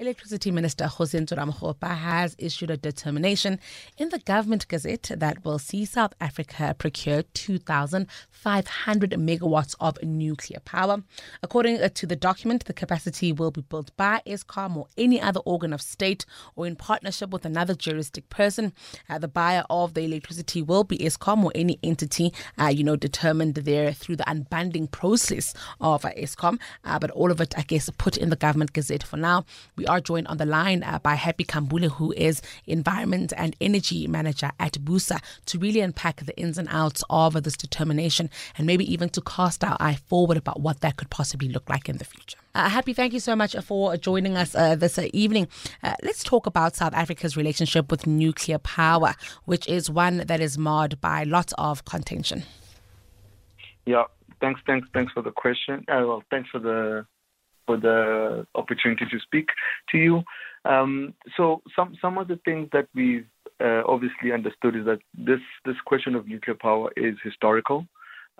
Electricity Minister Kgosientsho Ramokgopa has issued a determination in the Government Gazette that will see South Africa procure 2,500 megawatts of nuclear power. According uh, to the document, the capacity will be built by Eskom or any other organ of state or in partnership with another juristic person. Uh, the buyer of the electricity will be Eskom or any entity, uh, you know, determined there through the unbundling process of uh, Eskom. Uh, but all of it, I guess, put in the Government Gazette for now. We are joined on the line uh, by Happy Khambule, who is Environment and Energy Manager at BUSA, to really unpack the ins and outs of this determination and maybe even to cast our eye forward about what that could possibly look like in the future. Uh, Happy, thank you so much for joining us uh, this uh, evening. Uh, let's talk about South Africa's relationship with nuclear power, which is one that is marred by lots of contention. Yeah, thanks, thanks, thanks for the question. Uh, well, thanks for the for the opportunity to speak to you. Um, so some some of the things that we've uh, obviously understood is that this this question of nuclear power is historical.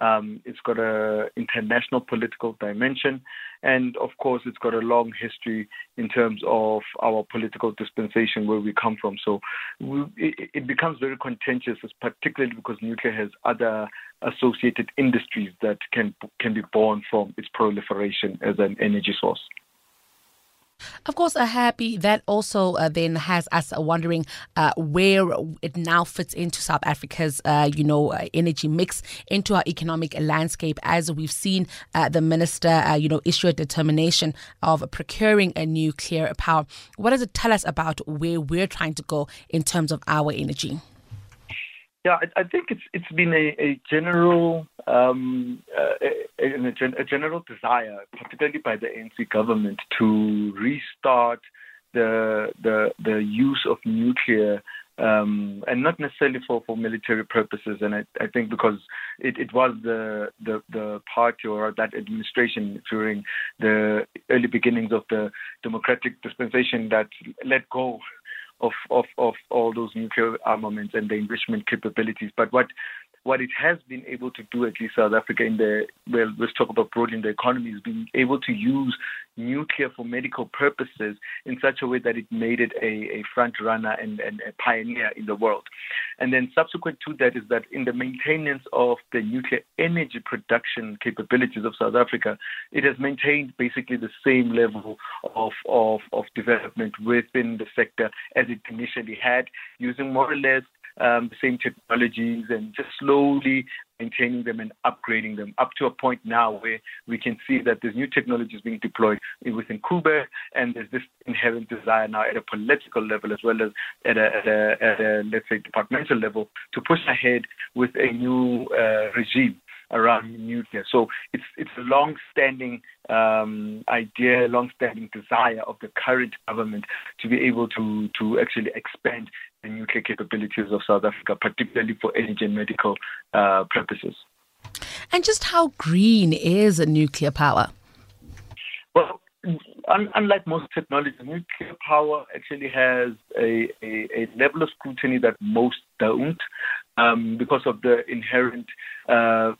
Um, it's got a international political dimension, and of course, it's got a long history in terms of our political dispensation where we come from. So we, it, it becomes very contentious, particularly because nuclear has other associated industries that can can be born from its proliferation as an energy source. Of course, a happy that also uh, then has us wondering uh, where it now fits into South Africa's, uh, you know, uh, energy mix into our economic landscape. As we've seen uh, the minister, you know, issue a determination of procuring a nuclear power. What does it tell us about where we're trying to go in terms of our energy? Yeah, I, I think it's it's been a, a general um, uh, a, a, general desire, particularly by the ANC government, to restart the the the use of nuclear um, and not necessarily for, for military purposes. And I, I think because it, it was the, the, the party or that administration during the early beginnings of the democratic dispensation that let go of, of, of all those nuclear armaments and the enrichment capabilities. But what what it has been able to do, at least South Africa, in the well, let's talk about broadly in the economy, is being able to use nuclear for medical purposes in such a way that it made it a, a front runner and, and a pioneer in the world. And then subsequent to that is that in the maintenance of the nuclear energy production capabilities of South Africa, it has maintained basically the same level of, of, of development within the sector as it initially had, using more or less um, the same technologies and just slowly maintaining them and upgrading them up to a point now where we can see that there's new technologies being deployed within Koeberg and there's this inherent desire now at a political level as well as at a, at a, at a let's say departmental level to push ahead with a new uh, regime around nuclear. So it's it's a long-standing um, idea, long-standing desire of the current government to be able to to actually expand the nuclear capabilities of South Africa, particularly for energy and medical uh, purposes. And just how green is a nuclear power? Well, un- unlike most technologies, nuclear power actually has a, a, a level of scrutiny that most don't um, because of the inherent uh,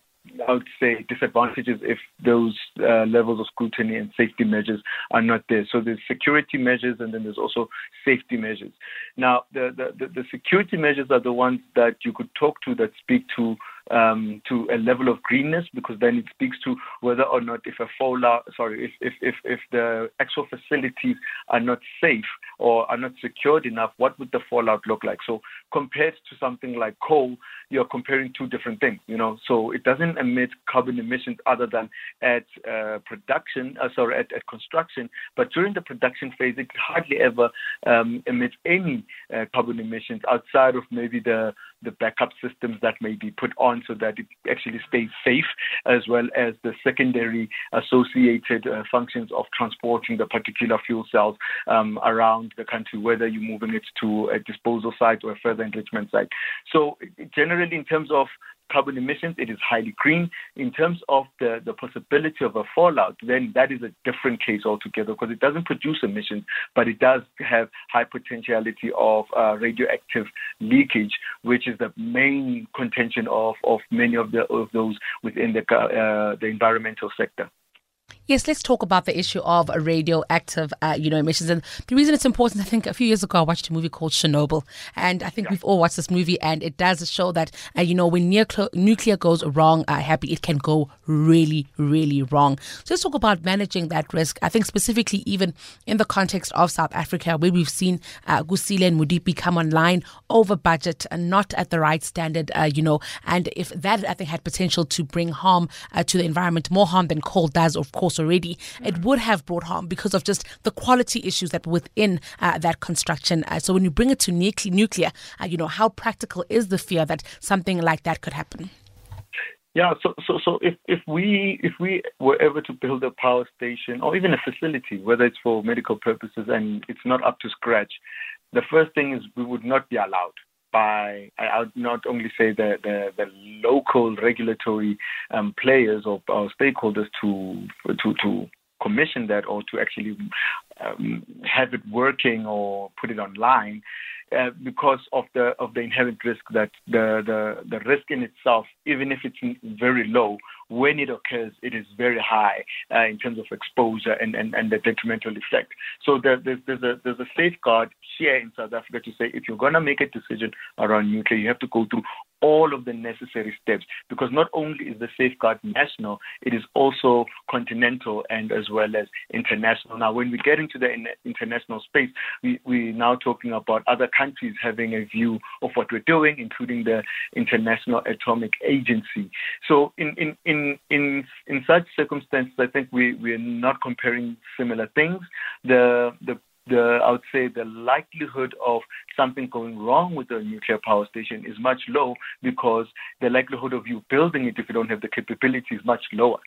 I would say disadvantages if those uh, levels of scrutiny and safety measures are not there. So there's security measures and then there's also safety measures. Now, the, the, the security measures are the ones that you could talk to that speak to um, to a level of greenness because then it speaks to whether or not if a fallout, sorry, if, if, if, if the actual facilities are not safe or are not secured enough, what would the fallout look like? So compared to something like coal, you're comparing two different things, you know. So it doesn't emit carbon emissions other than at uh, production, uh, sorry, at, at construction, but during the production phase, it hardly ever um, emits any uh, carbon emissions outside of maybe the the backup systems that may be put on so that it actually stays safe, as well as the secondary associated uh, functions of transporting the particular fuel cells um, around the country, whether you're moving it to a disposal site or a further enrichment site. So, generally, in terms of carbon emissions, it is highly green. In terms of the, the possibility of a fallout, then that is a different case altogether because it doesn't produce emissions, but it does have high potentiality of uh, radioactive leakage, which is the main contention of, of many of, the, of those within the, uh, the environmental sector. Yes, let's talk about the issue of radioactive, uh, you know, emissions. And the reason it's important, I think, a few years ago I watched a movie called Chernobyl, and I think yeah. we've all watched this movie, and it does show that, uh, you know, when nuclear goes wrong, uh, happy, it can go really, really wrong. So let's talk about managing that risk. I think specifically even in the context of South Africa, where we've seen uh, Kusile and Medupi come online over budget and not at the right standard, uh, you know, and if that I think had potential to bring harm uh, to the environment, more harm than coal does, of course already, it would have brought harm because of just the quality issues that within uh, that construction. Uh, so when you bring it to nucle- nuclear, uh, you know, how practical is the fear that something like that could happen? Yeah, so so so if, if we if we were ever to build a power station or even a facility, whether it's for medical purposes and it's not up to scratch, the first thing is we would not be allowed by I would not only say the the, the local regulatory um, players or, or, stakeholders to to to commission that or to actually um, have it working or put it online uh, because of the of the inherent risk that the, the the risk in itself, even if it's very low, when it occurs, it is very high uh, in terms of exposure and, and, and the detrimental effect. So there, there's, there's a there's a safeguard here in South Africa to say if you're going to make a decision around nuclear, you have to go through all of the necessary steps because not only is the safeguard national, it is also continental and as well as international. Now, when we get into the international space, we, we're now talking about other countries having a view of what we're doing, including the International Atomic Agency. So, in, in, in, in, in such circumstances, I think we, we're not comparing similar things. The, the the I would say the likelihood of something going wrong with a nuclear power station is much low because the likelihood of you building it if you don't have the capability is much lower.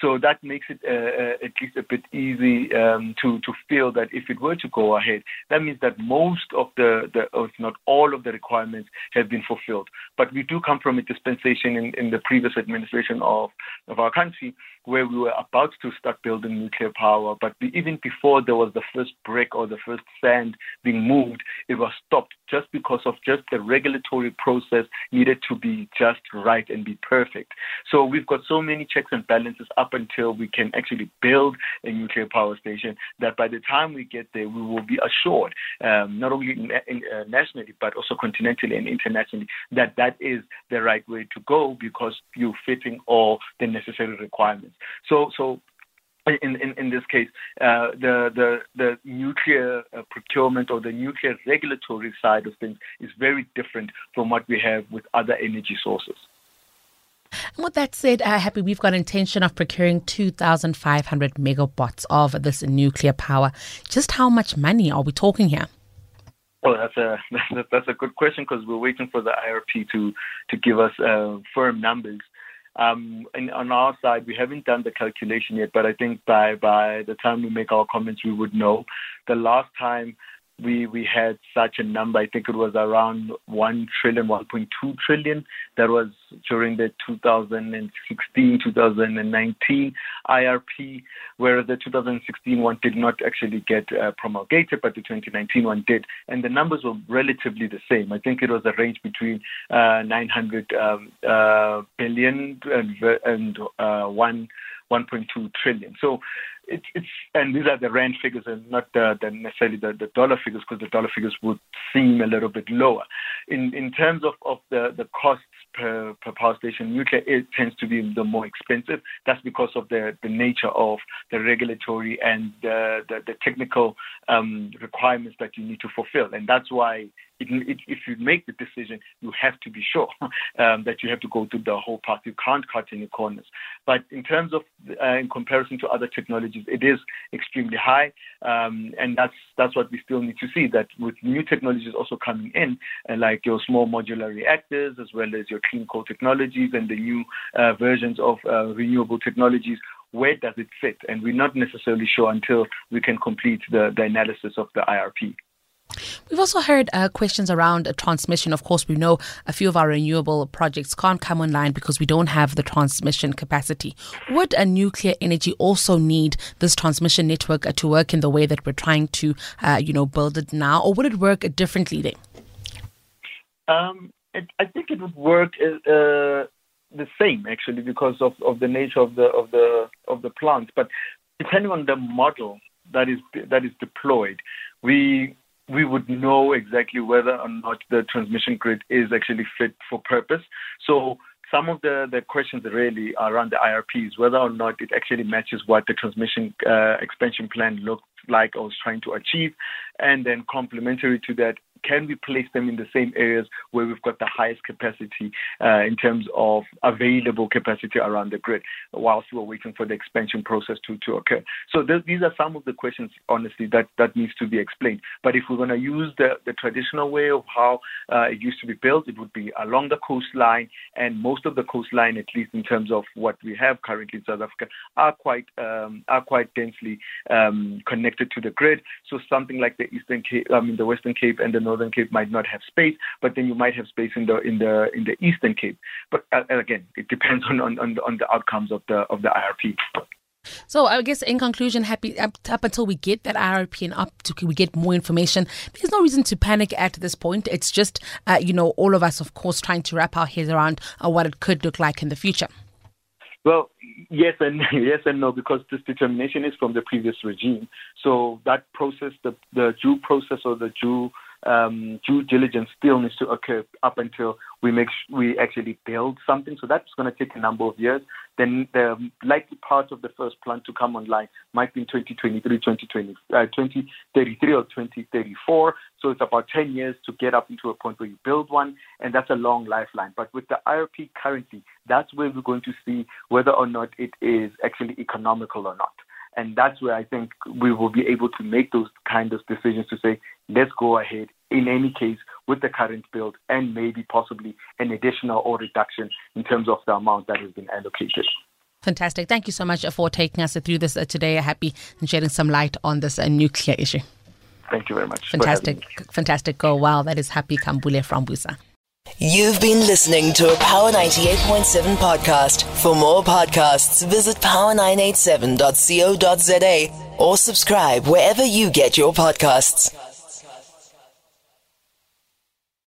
So that makes it uh, uh, at least a bit easy um, to to feel that if it were to go ahead, that means that most of the, the if not all of the requirements have been fulfilled. But we do come from a dispensation in, in the previous administration of of our country where we were about to start building nuclear power, but even before there was the first brick or the first sand being moved, it was stopped just because of just the regulatory process needed to be just right and be perfect. So we've got so many checks and balances up until we can actually build a nuclear power station that by the time we get there, we will be assured, um, not only uh, nationally, but also continentally and internationally, that that is the right way to go because you're fitting all the necessary requirements. So, so in, in, in this case, uh, the, the, the nuclear uh, procurement or the nuclear regulatory side of things is very different from what we have with other energy sources. And with that said, uh, Happy, we've got intention of procuring 2,500 megawatts of this nuclear power. Just how much money are we talking here? Well, that's a that's a good question because we're waiting for the IRP to to give us uh, firm numbers. Um, and on our side, we haven't done the calculation yet, but I think by by the time we make our comments, we would know. The last time we we had such a number. I think it was around one trillion, 1.2 trillion. That was during the 2016, 2019 IRP, whereas the 2016 one did not actually get uh, promulgated, but the 2019 one did, and the numbers were relatively the same. I think it was a range between uh, 900 um, uh, billion and, and uh, one 1.2 trillion. So it's, it's and these are the rand figures and not the, the necessarily the, the dollar figures because the dollar figures would seem a little bit lower. In in terms of, of the, the costs per, per power station, nuclear it tends to be the more expensive. That's because of the, the nature of the regulatory and the, the, the technical um, requirements that you need to fulfill. And that's why it, it, if you make the decision, you have to be sure um, that you have to go through the whole path. You can't cut any corners. But in terms of, uh, in comparison to other technologies, it is extremely high, um, and that's that's what we still need to see. That with new technologies also coming in, uh, like your small modular reactors, as well as your clean coal technologies and the new uh, versions of uh, renewable technologies, where does it fit? And we're not necessarily sure until we can complete the, the analysis of the IRP. We've also heard uh, questions around uh, transmission. Of course, we know a few of our renewable projects can't come online because we don't have the transmission capacity. Would a nuclear energy also need this transmission network uh, to work in the way that we're trying to, uh, you know, build it now, or would it work differently then? Um, it, I think it would work the same actually because of, of the nature of the of the of the plant. But depending on the model that is that is deployed, we we would know exactly whether or not the transmission grid is actually fit for purpose. So some of the, the questions really are around the IRPs, whether or not it actually matches what the transmission uh, expansion plan looked like or was trying to achieve. And then complementary to that, can we place them in the same areas where we've got the highest capacity uh, in terms of available capacity around the grid whilst we're waiting for the expansion process to, to occur? So th- these are some of the questions, honestly, that, that needs to be explained. But if we're going to use the, the traditional way of how uh, it used to be built, it would be along the coastline, and most of the coastline, at least in terms of what we have currently in South Africa, are quite um, are quite densely um, connected to the grid. So something like the Eastern Cape, I mean the Western Cape and the Northern Cape might not have space, but then you might have space in the in the in the Eastern Cape. But uh, again, it depends on on on the, on the outcomes of the of the IRP. So I guess in conclusion, happy up, up, until we get that IRP and up to we get more information, there's no reason to panic at this point. It's just uh, you know all of us, of course, trying to wrap our heads around uh, what it could look like in the future. Well, yes and yes and no, because this determination is from the previous regime. So that process, the the due process or the due um, due diligence still needs to occur up until we make sh- we actually build something. So that's going to take a number of years. Then the likely part of the first plant to come online might be in 2023, 2020, uh, 2033 or 2034. So it's about 10 years to get up into a point where you build one, and that's a long lifeline. But with the IRP currently, that's where we're going to see whether or not it is actually economical or not. And that's where I think we will be able to make those kind of decisions to say, let's go ahead in any case with the current build and maybe possibly an additional or reduction in terms of the amount that has been allocated. Fantastic. Thank you so much for taking us through this uh, today. Happy and shedding some light on this uh, nuclear issue. Thank you very much. Fantastic. Fantastic. Go. Wow. That is Happy Khambule from BUSA. You've been listening to a Power 98.7 podcast. For more podcasts, visit power987.co.za or subscribe wherever you get your podcasts.